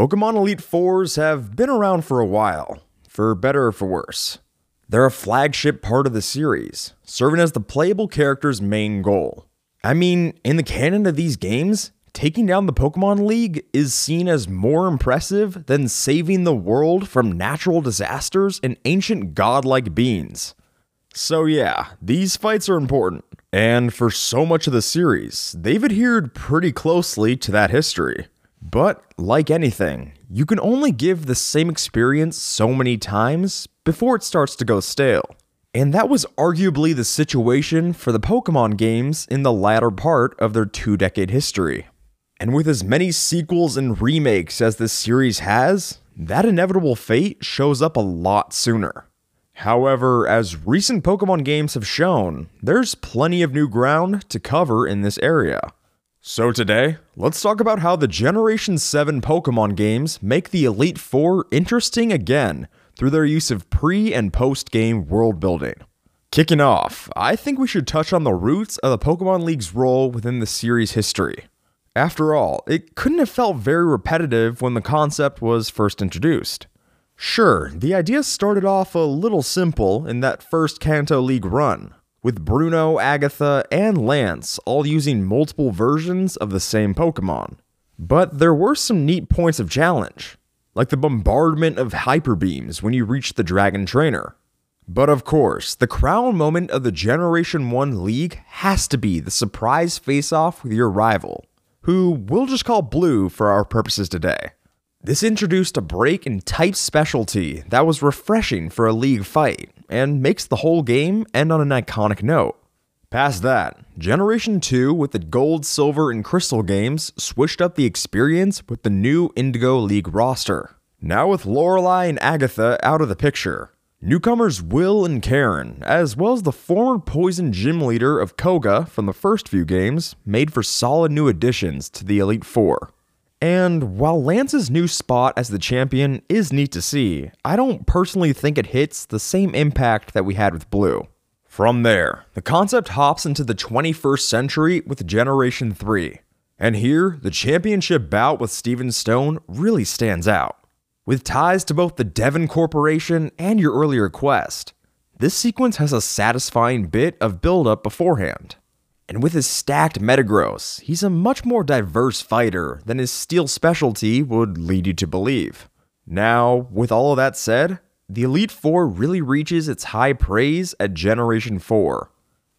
Pokemon Elite Fours have been around for a while, for better or for worse. They're a flagship part of the series, serving as the playable character's main goal. I mean, in the canon of these games, taking down the Pokemon League is seen as more impressive than saving the world from natural disasters and ancient godlike beings. So, yeah, these fights are important, and for so much of the series, they've adhered pretty closely to that history. But, like anything, you can only give the same experience so many times before it starts to go stale. And that was arguably the situation for the Pokemon games in the latter part of their two decade history. And with as many sequels and remakes as this series has, that inevitable fate shows up a lot sooner. However, as recent Pokemon games have shown, there's plenty of new ground to cover in this area. So today, let's talk about how the Generation 7 Pokemon games make the Elite Four interesting again through their use of pre and post game world building. Kicking off, I think we should touch on the roots of the Pokemon League's role within the series' history. After all, it couldn't have felt very repetitive when the concept was first introduced. Sure, the idea started off a little simple in that first Kanto League run, with Bruno, Agatha, and Lance all using multiple versions of the same Pokemon. But there were some neat points of challenge, like the bombardment of hyper beams when you reach the Dragon Trainer. But of course, the crown moment of the Generation 1 League has to be the surprise face off with your rival, who we'll just call Blue for our purposes today. This introduced a break in type specialty that was refreshing for a league fight, and makes the whole game end on an iconic note. Past that, Generation 2 with the Gold, Silver, and Crystal games switched up the experience with the new Indigo League roster. Now with Lorelei and Agatha out of the picture, newcomers Will and Karen, as well as the former Poison Gym leader of Koga from the first few games, made for solid new additions to the Elite Four. And while Lance's new spot as the champion is neat to see, I don't personally think it hits the same impact that we had with Blue. From there, the concept hops into the 21st century with Generation 3. And here, the championship bout with Steven Stone really stands out. With ties to both the Devon Corporation and your earlier quest, this sequence has a satisfying bit of build up beforehand. And with his stacked Metagross, he's a much more diverse fighter than his steel specialty would lead you to believe. Now, with all of that said, the Elite Four really reaches its high praise at Generation 4.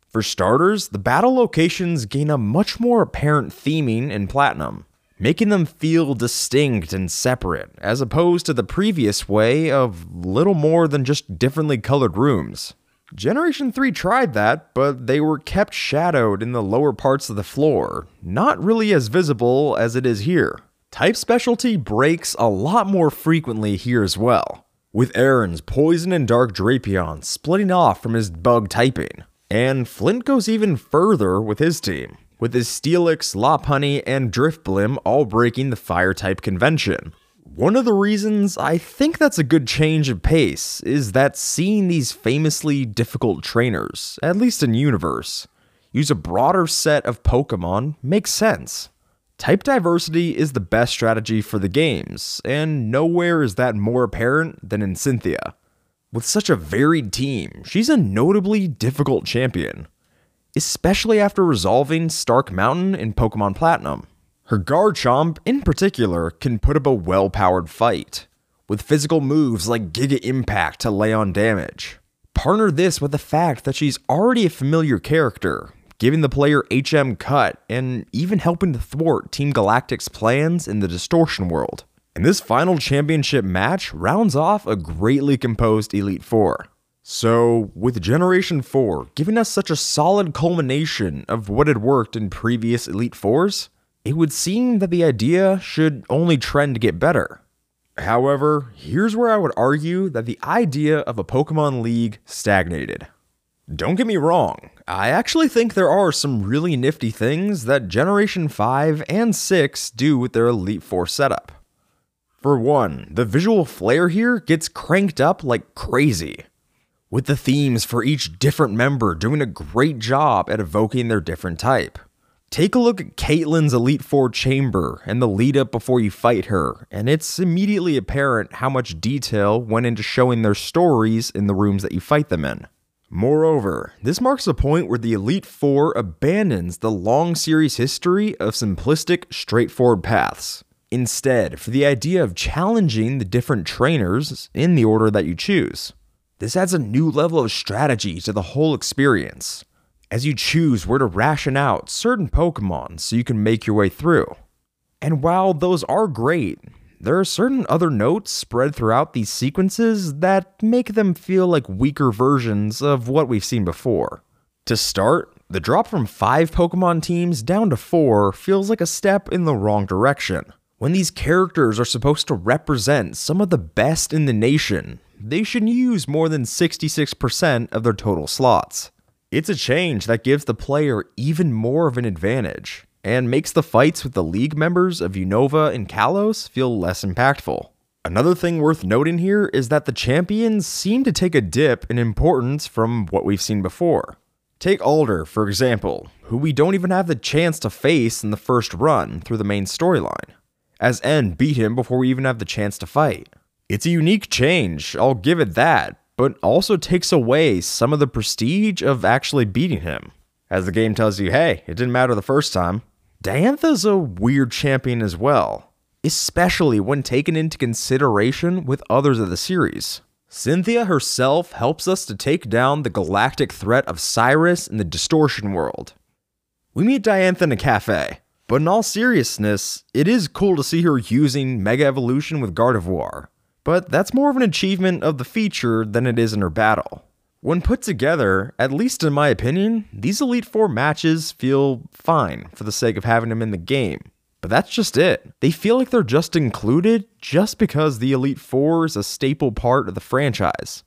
For starters, the battle locations gain a much more apparent theming in Platinum, making them feel distinct and separate, as opposed to the previous way of little more than just differently colored rooms. Generation 3 tried that, but they were kept shadowed in the lower parts of the floor, not really as visible as it is here. Type specialty breaks a lot more frequently here as well, with Aaron's Poison and Dark Drapion splitting off from his bug typing. And Flint goes even further with his team, with his Steelix, Lopunny, and Drifblim all breaking the fire type convention. One of the reasons I think that's a good change of pace is that seeing these famously difficult trainers, at least in universe, use a broader set of Pokemon makes sense. Type diversity is the best strategy for the games, and nowhere is that more apparent than in Cynthia. With such a varied team, she's a notably difficult champion, especially after resolving Stark Mountain in Pokemon Platinum. Her Garchomp, in particular, can put up a well powered fight, with physical moves like Giga Impact to lay on damage. Partner this with the fact that she's already a familiar character, giving the player HM cut and even helping to thwart Team Galactic's plans in the Distortion world. And this final championship match rounds off a greatly composed Elite Four. So, with Generation 4 giving us such a solid culmination of what had worked in previous Elite Fours, it would seem that the idea should only trend to get better. However, here's where I would argue that the idea of a Pokemon League stagnated. Don't get me wrong, I actually think there are some really nifty things that Generation 5 and 6 do with their Elite Four setup. For one, the visual flair here gets cranked up like crazy, with the themes for each different member doing a great job at evoking their different type. Take a look at Caitlin's Elite Four chamber and the lead up before you fight her, and it's immediately apparent how much detail went into showing their stories in the rooms that you fight them in. Moreover, this marks a point where the Elite Four abandons the long series history of simplistic, straightforward paths. Instead, for the idea of challenging the different trainers in the order that you choose. This adds a new level of strategy to the whole experience as you choose where to ration out certain Pokemon so you can make your way through. And while those are great, there are certain other notes spread throughout these sequences that make them feel like weaker versions of what we've seen before. To start, the drop from 5 Pokemon teams down to 4 feels like a step in the wrong direction. When these characters are supposed to represent some of the best in the nation, they should use more than 66% of their total slots. It's a change that gives the player even more of an advantage and makes the fights with the league members of Unova and Kalos feel less impactful. Another thing worth noting here is that the champions seem to take a dip in importance from what we've seen before. Take Alder, for example, who we don't even have the chance to face in the first run through the main storyline, as N beat him before we even have the chance to fight. It's a unique change, I'll give it that, but also takes away some of the prestige of actually beating him. As the game tells you, hey, it didn't matter the first time. Diantha's a weird champion as well, especially when taken into consideration with others of the series. Cynthia herself helps us to take down the galactic threat of Cyrus in the distortion world. We meet Diantha in a cafe, but in all seriousness, it is cool to see her using Mega Evolution with Gardevoir but that's more of an achievement of the feature than it is in her battle. When put together, at least in my opinion, these Elite Four matches feel fine for the sake of having them in the game. But that's just it. They feel like they're just included just because the Elite Four is a staple part of the franchise.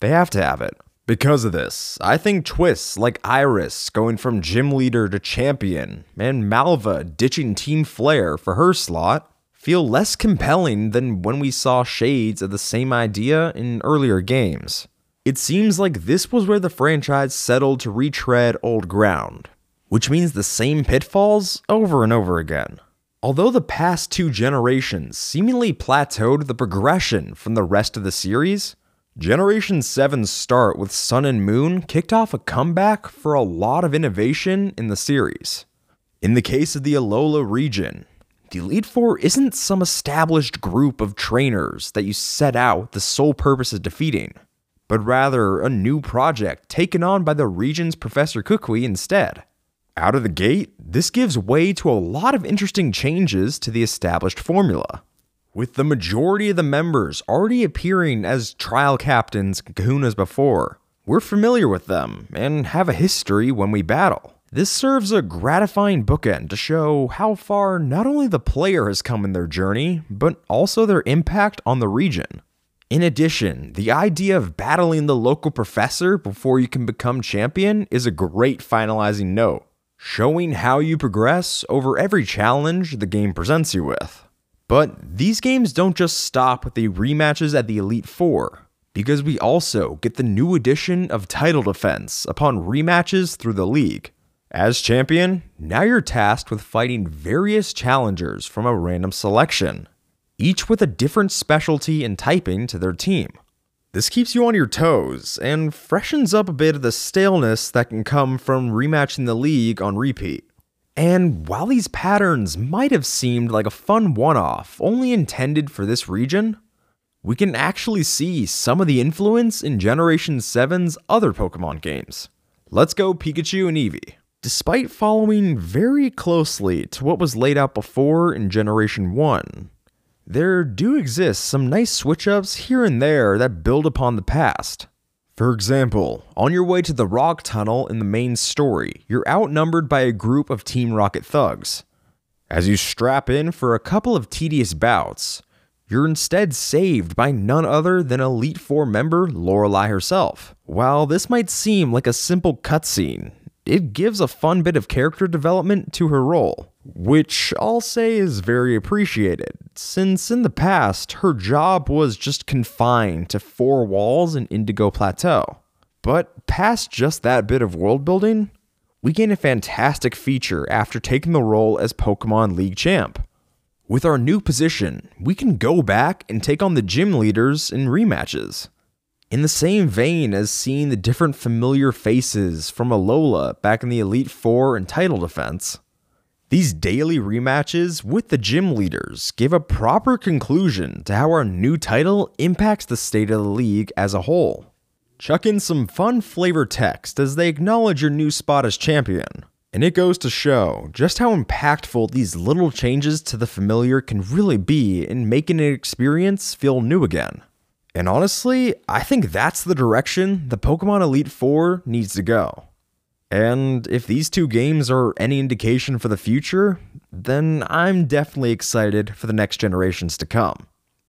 They have to have it. Because of this, I think twists like Iris going from gym leader to champion, and Malva ditching Team Flare for her slot, feel less compelling than when we saw shades of the same idea in earlier games. It seems like this was where the franchise settled to retread old ground, which means the same pitfalls over and over again. Although the past two generations seemingly plateaued the progression from the rest of the series, Generation 7's start with Sun and Moon kicked off a comeback for a lot of innovation in the series. In the case of the Alola region, the Elite Four isn't some established group of trainers that you set out the sole purpose of defeating, but rather a new project taken on by the region's Professor Kukui instead. Out of the gate, this gives way to a lot of interesting changes to the established formula. With the majority of the members already appearing as trial captains kahunas before, we're familiar with them and have a history when we battle. This serves a gratifying bookend to show how far not only the player has come in their journey, but also their impact on the region. In addition, the idea of battling the local professor before you can become champion is a great finalizing note, showing how you progress over every challenge the game presents you with. But these games don't just stop with the rematches at the Elite Four, because we also get the new addition of title defense upon rematches through the league. As champion, now you're tasked with fighting various challengers from a random selection, each with a different specialty and typing to their team. This keeps you on your toes and freshens up a bit of the staleness that can come from rematching the league on repeat. And while these patterns might have seemed like a fun one off only intended for this region, we can actually see some of the influence in Generation 7's other Pokemon games. Let's go Pikachu and Eevee. Despite following very closely to what was laid out before in Generation 1, there do exist some nice switch ups here and there that build upon the past. For example, on your way to the Rock Tunnel in the main story, you're outnumbered by a group of Team Rocket thugs. As you strap in for a couple of tedious bouts, you're instead saved by none other than Elite Four member Lorelei herself. While this might seem like a simple cutscene, it gives a fun bit of character development to her role, which I'll say is very appreciated, since in the past her job was just confined to four walls in Indigo Plateau. But past just that bit of world building, we gain a fantastic feature after taking the role as Pokemon League champ. With our new position, we can go back and take on the gym leaders in rematches. In the same vein as seeing the different familiar faces from Alola back in the Elite Four and title defense, these daily rematches with the gym leaders give a proper conclusion to how our new title impacts the state of the league as a whole. Chuck in some fun flavor text as they acknowledge your new spot as champion. And it goes to show just how impactful these little changes to the familiar can really be in making an experience feel new again. And honestly, I think that's the direction the Pokemon Elite Four needs to go. And if these two games are any indication for the future, then I'm definitely excited for the next generations to come.